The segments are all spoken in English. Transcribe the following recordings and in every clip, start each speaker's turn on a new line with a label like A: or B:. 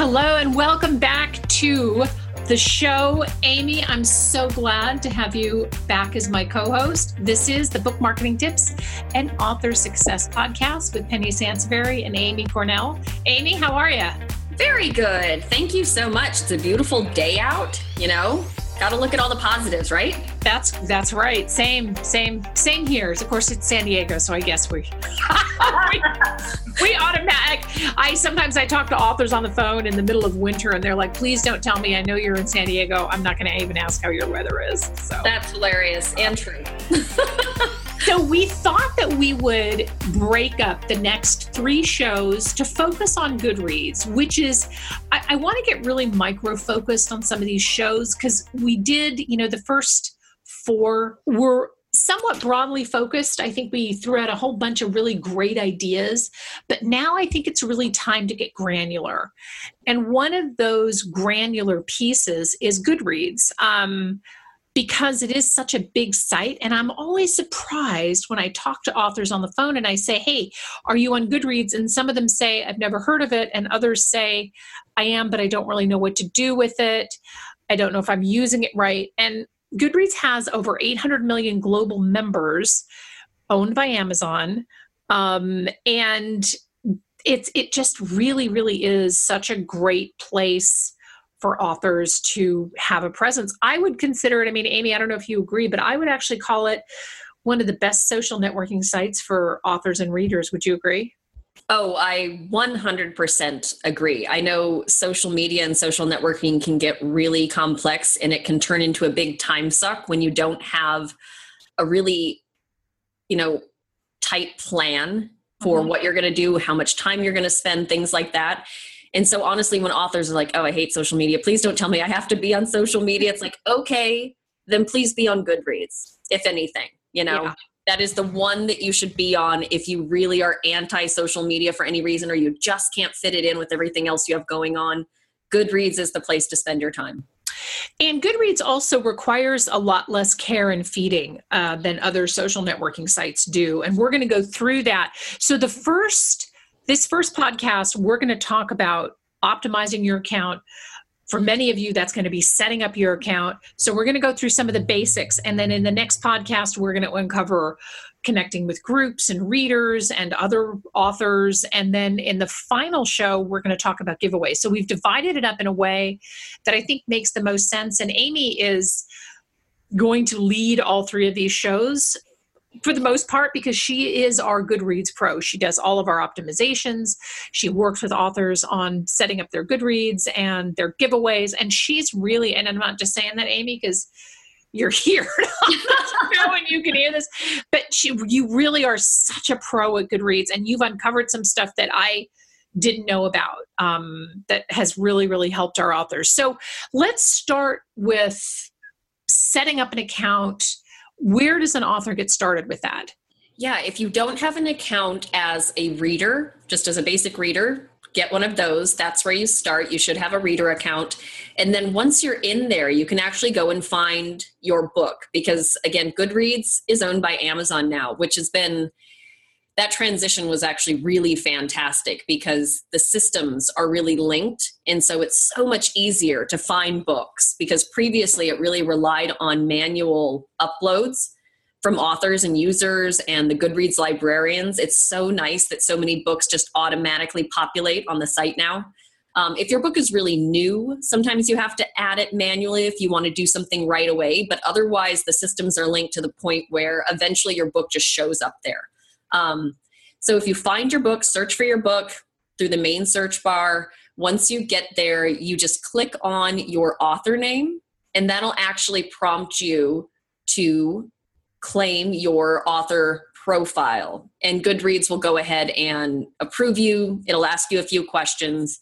A: Hello, and welcome back to the show. Amy, I'm so glad to have you back as my co host. This is the Book Marketing Tips and Author Success Podcast with Penny Sansevieri and Amy Cornell. Amy, how are you?
B: Very good. Thank you so much. It's a beautiful day out, you know, got to look at all the positives, right?
A: That's that's right. Same, same, same here. Of course, it's San Diego, so I guess we we, we automatic. I sometimes I talk to authors on the phone in the middle of winter, and they're like, "Please don't tell me. I know you're in San Diego. I'm not going to even ask how your weather is." So
B: that's hilarious and true.
A: So we thought that we would break up the next three shows to focus on Goodreads, which is, I, I want to get really micro focused on some of these shows because we did, you know, the first four were somewhat broadly focused. I think we threw out a whole bunch of really great ideas, but now I think it's really time to get granular. And one of those granular pieces is Goodreads. Um, because it is such a big site. And I'm always surprised when I talk to authors on the phone and I say, Hey, are you on Goodreads? And some of them say, I've never heard of it. And others say, I am, but I don't really know what to do with it. I don't know if I'm using it right. And Goodreads has over 800 million global members owned by Amazon. Um, and it's it just really, really is such a great place for authors to have a presence. I would consider it, I mean, Amy, I don't know if you agree, but I would actually call it one of the best social networking sites for authors and readers. Would you agree?
B: Oh, I 100% agree. I know social media and social networking can get really complex and it can turn into a big time suck when you don't have a really, you know, tight plan for mm-hmm. what you're going to do, how much time you're going to spend, things like that. And so honestly, when authors are like, oh, I hate social media, please don't tell me I have to be on social media. It's like, okay, then please be on Goodreads, if anything, you know? Yeah. That is the one that you should be on if you really are anti social media for any reason or you just can't fit it in with everything else you have going on. Goodreads is the place to spend your time.
A: And Goodreads also requires a lot less care and feeding uh, than other social networking sites do. And we're going to go through that. So, the first this first podcast, we're going to talk about optimizing your account. For many of you, that's going to be setting up your account. So, we're going to go through some of the basics. And then in the next podcast, we're going to uncover connecting with groups and readers and other authors. And then in the final show, we're going to talk about giveaways. So, we've divided it up in a way that I think makes the most sense. And Amy is going to lead all three of these shows for the most part because she is our Goodreads pro. She does all of our optimizations. She works with authors on setting up their Goodreads and their giveaways. And she's really, and I'm not just saying that, Amy, because you're here and you can hear this, but she, you really are such a pro at Goodreads and you've uncovered some stuff that I didn't know about um, that has really, really helped our authors. So let's start with setting up an account where does an author get started with that?
B: Yeah, if you don't have an account as a reader, just as a basic reader, get one of those. That's where you start. You should have a reader account. And then once you're in there, you can actually go and find your book because, again, Goodreads is owned by Amazon now, which has been that transition was actually really fantastic because the systems are really linked. And so it's so much easier to find books because previously it really relied on manual uploads from authors and users and the Goodreads librarians. It's so nice that so many books just automatically populate on the site now. Um, if your book is really new, sometimes you have to add it manually if you want to do something right away, but otherwise, the systems are linked to the point where eventually your book just shows up there. Um, so if you find your book, search for your book through the main search bar. Once you get there, you just click on your author name, and that'll actually prompt you to claim your author profile. And Goodreads will go ahead and approve you. It'll ask you a few questions,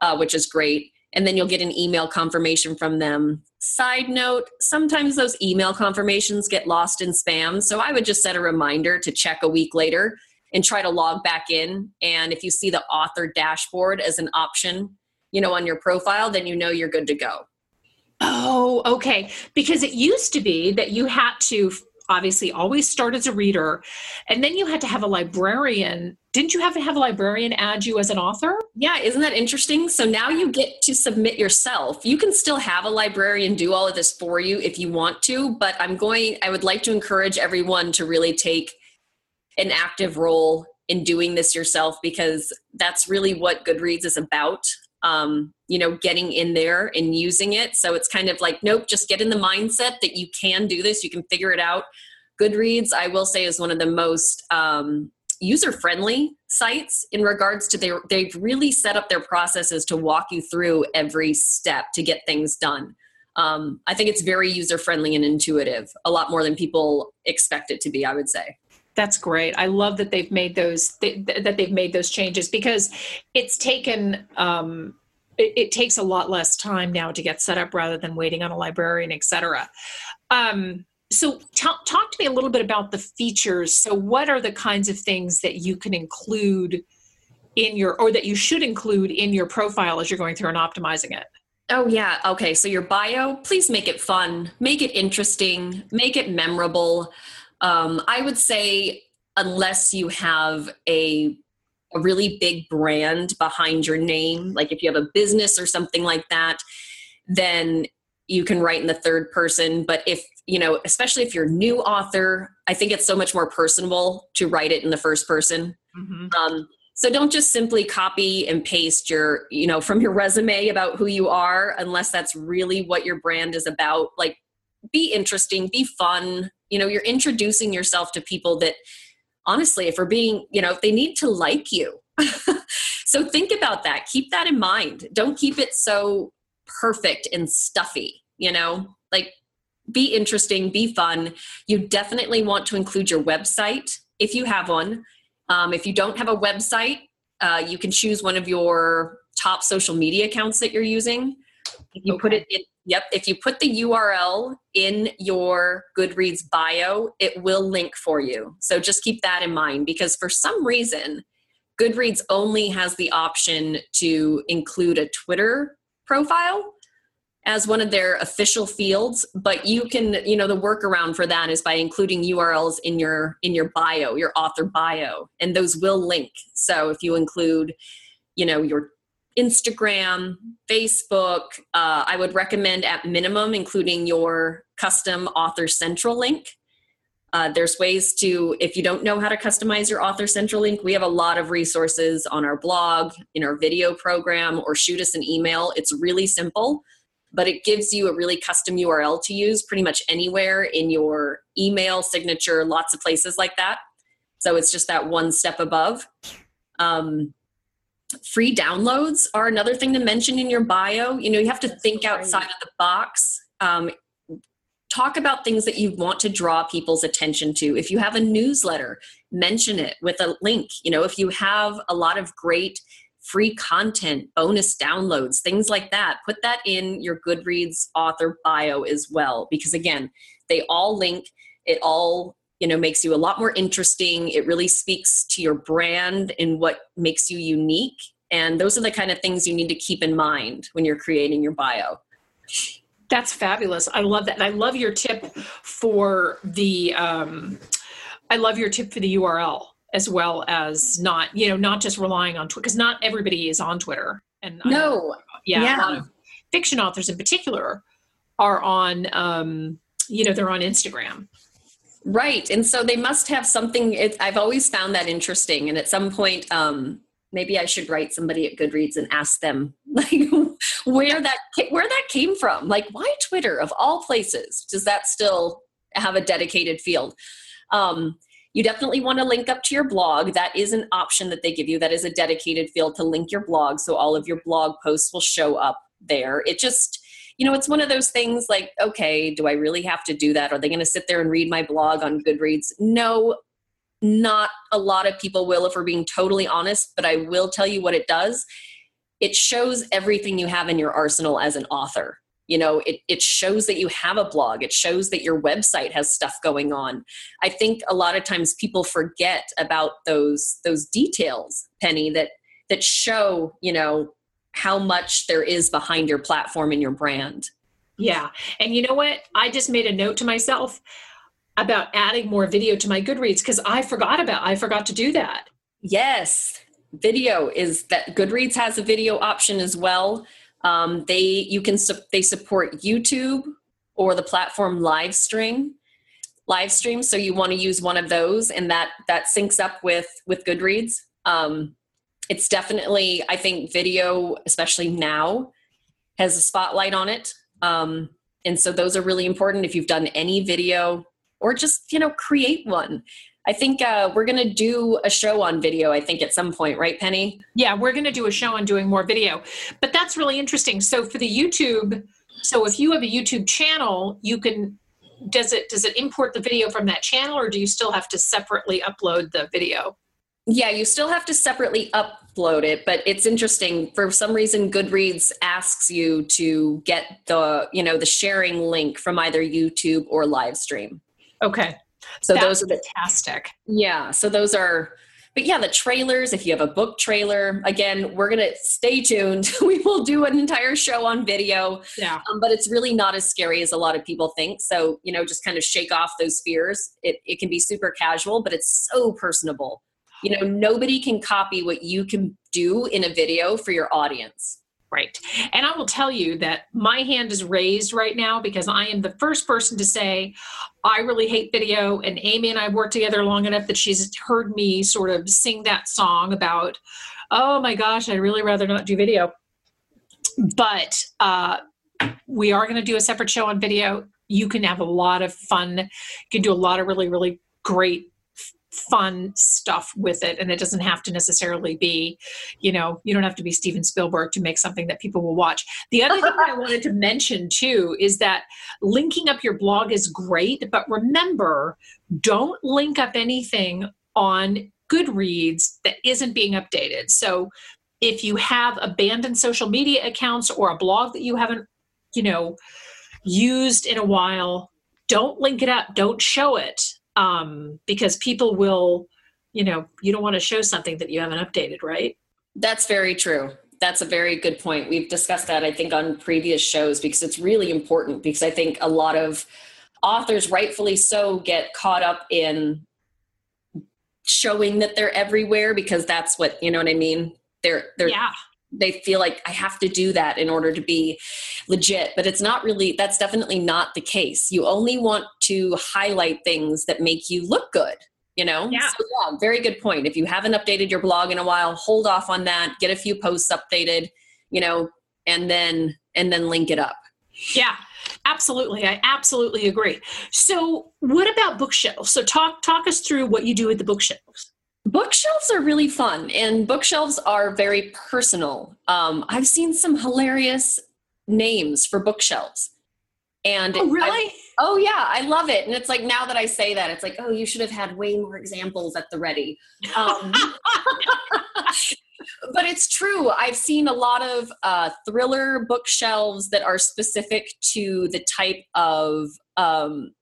B: uh, which is great. And then you'll get an email confirmation from them. Side note, sometimes those email confirmations get lost in spam. So I would just set a reminder to check a week later and try to log back in. And if you see the author dashboard as an option, you know, on your profile, then you know you're good to go.
A: Oh, okay. Because it used to be that you had to obviously always start as a reader and then you had to have a librarian didn't you have to have a librarian add you as an author?
B: Yeah, isn't that interesting? So now you get to submit yourself. You can still have a librarian do all of this for you if you want to, but I'm going, I would like to encourage everyone to really take an active role in doing this yourself because that's really what Goodreads is about. Um, you know, getting in there and using it. So it's kind of like, nope, just get in the mindset that you can do this, you can figure it out. Goodreads, I will say, is one of the most um, user friendly sites in regards to their they've really set up their processes to walk you through every step to get things done. Um, i think it's very user friendly and intuitive a lot more than people expect it to be i would say.
A: That's great. I love that they've made those that they've made those changes because it's taken um, it, it, takes a lot less time now to get set up rather than waiting on a librarian et cetera. Um, so talk to me a little bit about the features. So what are the kinds of things that you can include in your or that you should include in your profile as you're going through and optimizing it?
B: Oh yeah. Okay. So your bio please make it fun make it interesting make it memorable. Um, i would say unless you have a a really big brand behind your name like if you have a business or something like that then you can write in the third person. But if you know especially if you're a new author i think it's so much more personable to write it in the first person. Mm-hmm. um, so don't just simply copy and paste your you know from your resume about who you are unless that's really what your brand is about. Like be interesting be fun. You know you're introducing yourself to people that honestly if we're being you know if they need to like you. So think about that. Keep that in mind. Don't keep it so perfect and stuffy, you know? Like be interesting, be fun. You definitely want to include your website if you have one. Um, if you don't have a website, uh, you can choose one of your top social media accounts that you're using. If you okay. put it in, yep, if you put the URL in your Goodreads bio, it will link for you. So just keep that in mind because for some reason, Goodreads only has the option to include a Twitter profile as one of their official fields but you can you know the workaround for that is by including urls in your in your bio your author bio and those will link. So if you include you know your instagram facebook uh, i would recommend at minimum including your custom author central link. Uh, there's ways to, if you don't know how to customize your Author Central link, we have a lot of resources on our blog, in our video program, or shoot us an email. It's really simple, but it gives you a really custom URL to use pretty much anywhere in your email signature, lots of places like that. So it's just that one step above. Um, free downloads are another thing to mention in your bio. You know, you have to think outside of the box. Um, talk about things that you want to draw people's attention to if you have a newsletter mention it with a link you know if you have a lot of great free content bonus downloads things like that. Put that in your goodreads author bio as well because again they all link. It all you know makes you a lot more interesting. It really speaks to your brand and what makes you unique. And those are the kind of things you need to keep in mind when you're creating your bio.
A: That's fabulous. I love that. And I love your tip for the um I love your tip for the URL as well as not, you know, not just relying on Twitter because not everybody is on Twitter. And
B: no,
A: yeah, yeah. a lot of fiction authors in particular are on um, you know, they're on Instagram.
B: Right. And so they must have something it, I've always found that interesting and at some point um maybe I should write somebody at Goodreads and ask them like where that where that came from. Like why Twitter of all places? Does that still have a dedicated field? Um, you definitely want to link up to your blog. That is an option that they give you. That is a dedicated field to link your blog, so all of your blog posts will show up there. It just you know, it's one of those things like, okay, do I really have to do that? Are they going to sit there and read my blog on Goodreads? No, not a lot of people will if we're being totally honest but i will tell you what it does it shows everything you have in your arsenal as an author you know it, it shows that you have a blog. It shows that your website has stuff going on. I think a lot of times people forget about those those details penny that that show you know how much there is behind your platform and your brand.
A: Yeah. And you know what? I just made a note to myself about adding more video to my Goodreads because I forgot about I forgot to do that.
B: Yes, video is that Goodreads has a video option as well. Um, they you can they support YouTube or the platform Livestream. Livestream, so you want to use one of those, and that that syncs up with with Goodreads. Um, it's definitely I think video, especially now, has a spotlight on it. Um, and so those are really important if you've done any video or just you know create one I think uh, we're going to do a show on video, I think, at some point, right, Penny?
A: Yeah, we're going to do a show on doing more video. But that's really interesting. So for the YouTube, so if you have a YouTube channel, you can does it does it import the video from that channel or do you still have to separately upload the video?
B: Yeah, you still have to separately upload it, but it's interesting. For some reason, Goodreads asks you to get the, you know, the sharing link from either YouTube or Livestream.
A: Okay.
B: So That's those are
A: the fantastic.
B: Yeah. So those are but yeah, the trailers, if you have a book trailer, again, we're going to stay tuned. we will do an entire show on video.
A: Yeah.
B: Um, but it's really not as scary as a lot of people think. So, you know, just kind of shake off those fears. It, it can be super casual, but it's so personable. You know, nobody can copy what you can do in a video for your audience.
A: Right. And I will tell you that my hand is raised right now because I am the first person to say, I really hate video. And Amy and I worked together long enough that she's heard me sort of sing that song about, oh my gosh, I'd really rather not do video. But uh, we are going to do a separate show on video. You can have a lot of fun. You can do a lot of really, really great fun stuff with it and it doesn't have to necessarily be you know you don't have to be steven spielberg to make something that people will watch. The other thing i wanted to mention too is that linking up your blog is great but remember don't link up anything on goodreads that isn't being updated. So if you have abandoned social media accounts or a blog that you haven't you know used in a while don't link it up. Don't show it um, because people will, you know, you don't want to show something that you haven't updated, right?
B: That's very true. That's a very good point. We've discussed that, I think, on previous shows because it's really important. Because I think a lot of authors, rightfully so, get caught up in showing that they're everywhere because that's what you know what I mean. They're they're
A: yeah
B: they feel like I have to do that in order to be legit. But it's not really, that's definitely not the case. You only want to highlight things that make you look good, you know?
A: Yeah.
B: So, yeah, very good point. If you haven't updated your blog in a while, hold off on that, get a few posts updated, you know, and then, and then link it up.
A: Yeah, absolutely. I absolutely agree. So, what about bookshelves? So, talk talk us through what you do with the bookshelves.
B: Bookshelves are really fun, and bookshelves are very personal. Um, I've seen some hilarious names for bookshelves. And
A: oh, really? I,
B: oh, yeah, I love it. And it's like now that I say that, it's like, oh, you should have had way more examples at the ready. Um, but it's true. I've seen a lot of uh, thriller bookshelves that are specific to the type of um,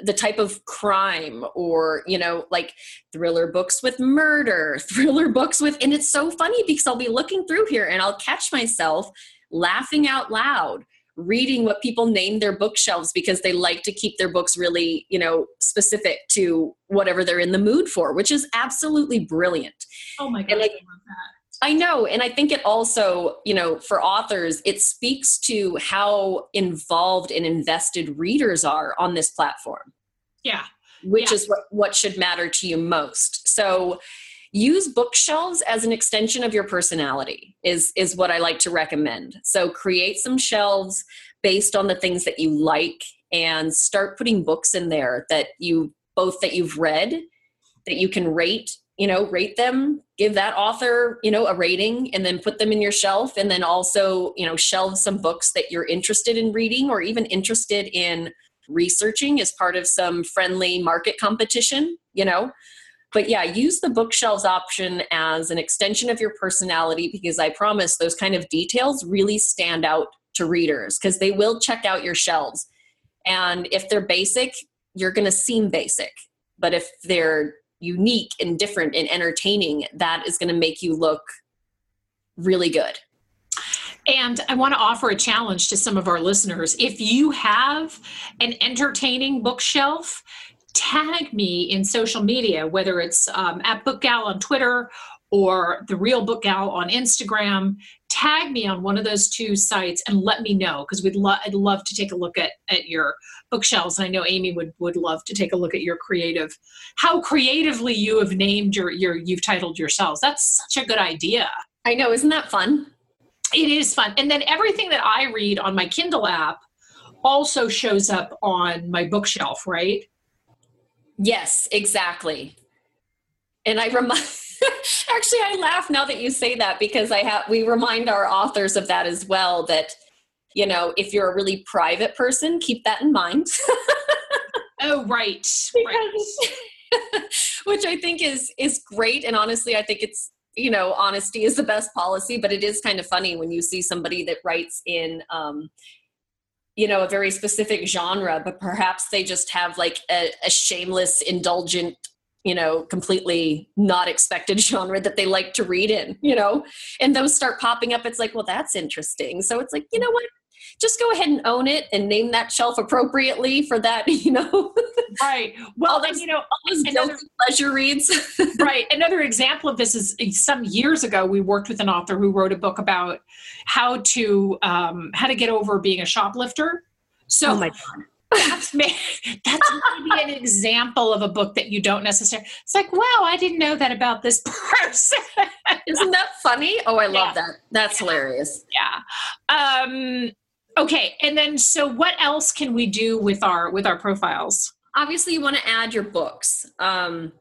B: the type of crime or you know like thriller books with murder thriller books with and it's so funny because i'll be looking through here and i'll catch myself laughing out loud reading what people name their bookshelves because they like to keep their books really you know specific to whatever they're in the mood for which is absolutely brilliant
A: oh my god
B: I know. And I think it also, you know, for authors, it speaks to how involved and invested readers are on this platform.
A: Yeah.
B: Which
A: yeah.
B: is what, what should matter to you most. So use bookshelves as an extension of your personality is is what I like to recommend. So create some shelves based on the things that you like and start putting books in there that you both that you've read that you can rate you know rate them give that author you know a rating and then put them in your shelf and then also you know shelve some books that you're interested in reading or even interested in researching as part of some friendly market competition you know but yeah use the bookshelves option as an extension of your personality because i promise those kind of details really stand out to readers because they will check out your shelves and if they're basic you're going to seem basic but if they're unique and different and entertaining, that is going to make you look really good.
A: And I want to offer a challenge to some of our listeners. If you have an entertaining bookshelf, tag me in social media, whether it's um, at Book Gal on Twitter or the Real Book Gal on Instagram. Tag me on one of those two sites and let me know because we'd love I'd love to take a look at at your bookshelves. And I know Amy would would love to take a look at your creative, how creatively you have named your your you've titled yourselves. That's such a good idea.
B: I know, isn't that fun?
A: It is fun. And then everything that I read on my Kindle app also shows up on my bookshelf, right?
B: Yes, exactly. And I remind actually I laugh now that you say that because I have we remind our authors of that as well that you know, if you're a really private person, keep that in mind.
A: oh, right. right.
B: Which I think is is great and honestly I think it's you know, honesty is the best policy, but it is kind of funny when you see somebody that writes in um, you know a very specific genre but perhaps they just have like a, a, shameless indulgent you know completely not expected genre that they like to read in you know? And those start popping up. It's like well that's interesting. So it's like you know what just go ahead and own it and name that shelf appropriately for that, you know.
A: right. Well, those, you know, all
B: another, pleasure reads.
A: right. Another example of this is some years ago we worked with an author who wrote a book about how to um, how to get over being a shoplifter. So
B: oh my god
A: that's, may, that's maybe an example of a book that you don't necessarily it's like wow i didn't know that about this person
B: isn't that funny oh i love yeah. that that's yeah. hilarious
A: yeah um Okay, and then so what else can we do with our with our profiles?
B: Obviously, you want to add your books. Um,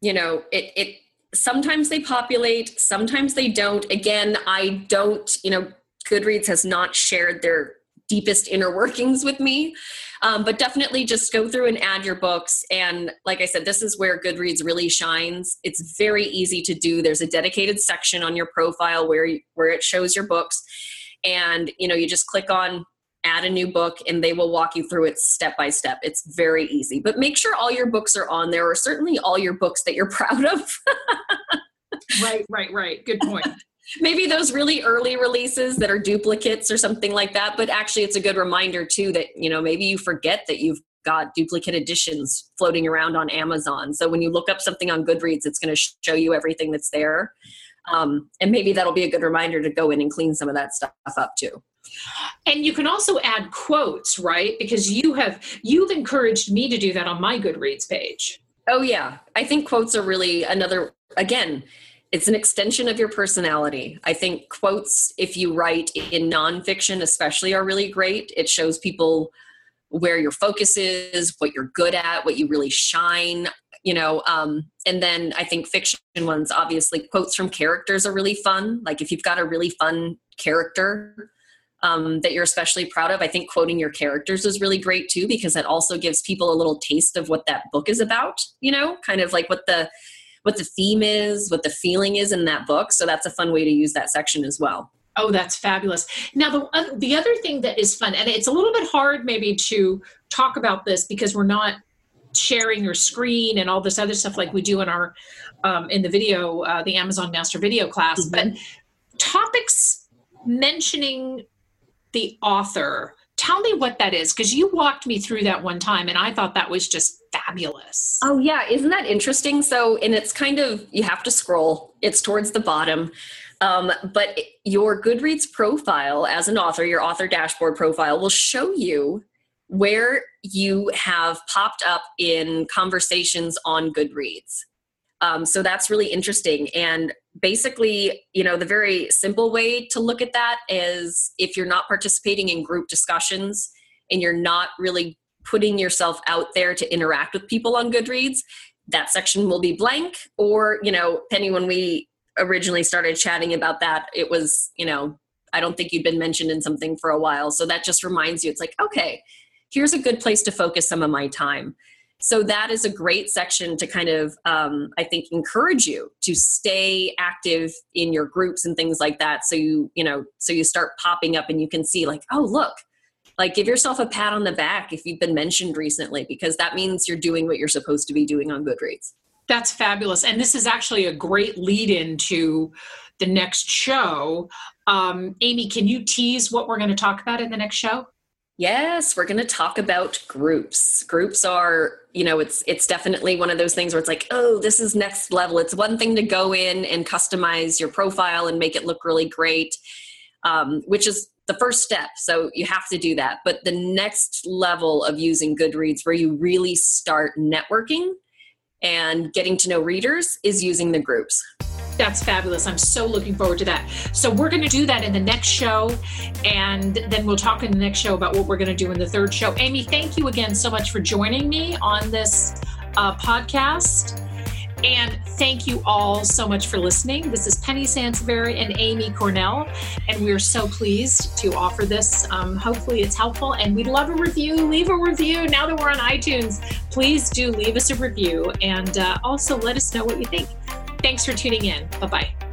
B: you know, it it sometimes they populate, sometimes they don't. Again, I don't. You know, Goodreads has not shared their deepest inner workings with me. Um, but definitely just go through and add your books. And like I said, this is where Goodreads really shines. It's very easy to do. There's a dedicated section on your profile where you, where it shows your books and you know you just click on add a new book and they will walk you through it step by step. It's very easy. But make sure all your books are on there or certainly all your books that you're proud of.
A: Right right right. Good point.
B: Maybe those really early releases that are duplicates or something like that but actually it's a good reminder too that you know maybe you forget that you've got duplicate editions floating around on amazon. So when you look up something on goodreads it's going to show you everything that's there um, and maybe that'll be a good reminder to go in and clean some of that stuff up too.
A: And you can also add quotes, right? Because you have you've encouraged me to do that on my Goodreads page.
B: Oh yeah. I think quotes are really another again, it's an extension of your personality. I think quotes, if you write in nonfiction, especially, are really great. It shows people where your focus is, what you're good at, what you really shine you know um, and then i think fiction ones obviously quotes from characters are really fun. Like if you've got a really fun character um, that you're especially proud of i think quoting your characters is really great too because that also gives people a little taste of what that book is about you know kind of like what the what the theme is what the feeling is in that book. So that's a fun way to use that section as well.
A: Oh, that's fabulous. Now, the, uh, the other thing that is fun, and it's a little bit hard maybe to talk about this because we're not sharing your screen and all this other stuff like we do in our um, in the video uh, the amazon master video class mm-hmm. but topics mentioning the author tell me what that is because you walked me through that one time and i thought that was just fabulous
B: oh yeah isn't that interesting so and it's kind of you have to scroll it's towards the bottom um, but your goodreads profile as an author your author dashboard profile will show you where you have popped up in conversations on Goodreads. Um, so that's really interesting. And basically, you know, the very simple way to look at that is if you're not participating in group discussions and you're not really putting yourself out there to interact with people on Goodreads, that section will be blank. Or, you know, Penny, when we originally started chatting about that, it was, you know, I don't think you'd been mentioned in something for a while. So that just reminds you, it's like, okay, here's a good place to focus some of my time. So that is a great section to kind of um, i think encourage you to stay active in your groups and things like that. So you you know so you start popping up and you can see like oh look like give yourself a pat on the back if you've been mentioned recently because that means you're doing what you're supposed to be doing on goodreads.
A: That's fabulous. And this is actually a great lead into the next show. Um, amy can you tease what we're going to talk about in the next show
B: Yes, we're going to talk about groups. Groups are, you know, it's it's definitely one of those things where it's like, oh, this is next level. It's one thing to go in and customize your profile and make it look really great, um, which is the first step. So you have to do that. But the next level of using Goodreads, where you really start networking and getting to know readers, is using the groups.
A: That's fabulous. I'm so looking forward to that. So, we're going to do that in the next show, and then we'll talk in the next show about what we're going to do in the third show. Amy, thank you again so much for joining me on this uh, podcast. And thank you all so much for listening. This is Penny Sansevieri and Amy Cornell, and we're so pleased to offer this. Um, hopefully, it's helpful, and we'd love a review. Leave a review now that we're on iTunes. Please do leave us a review, and uh, also let us know what you think. Thanks for tuning in. Bye bye.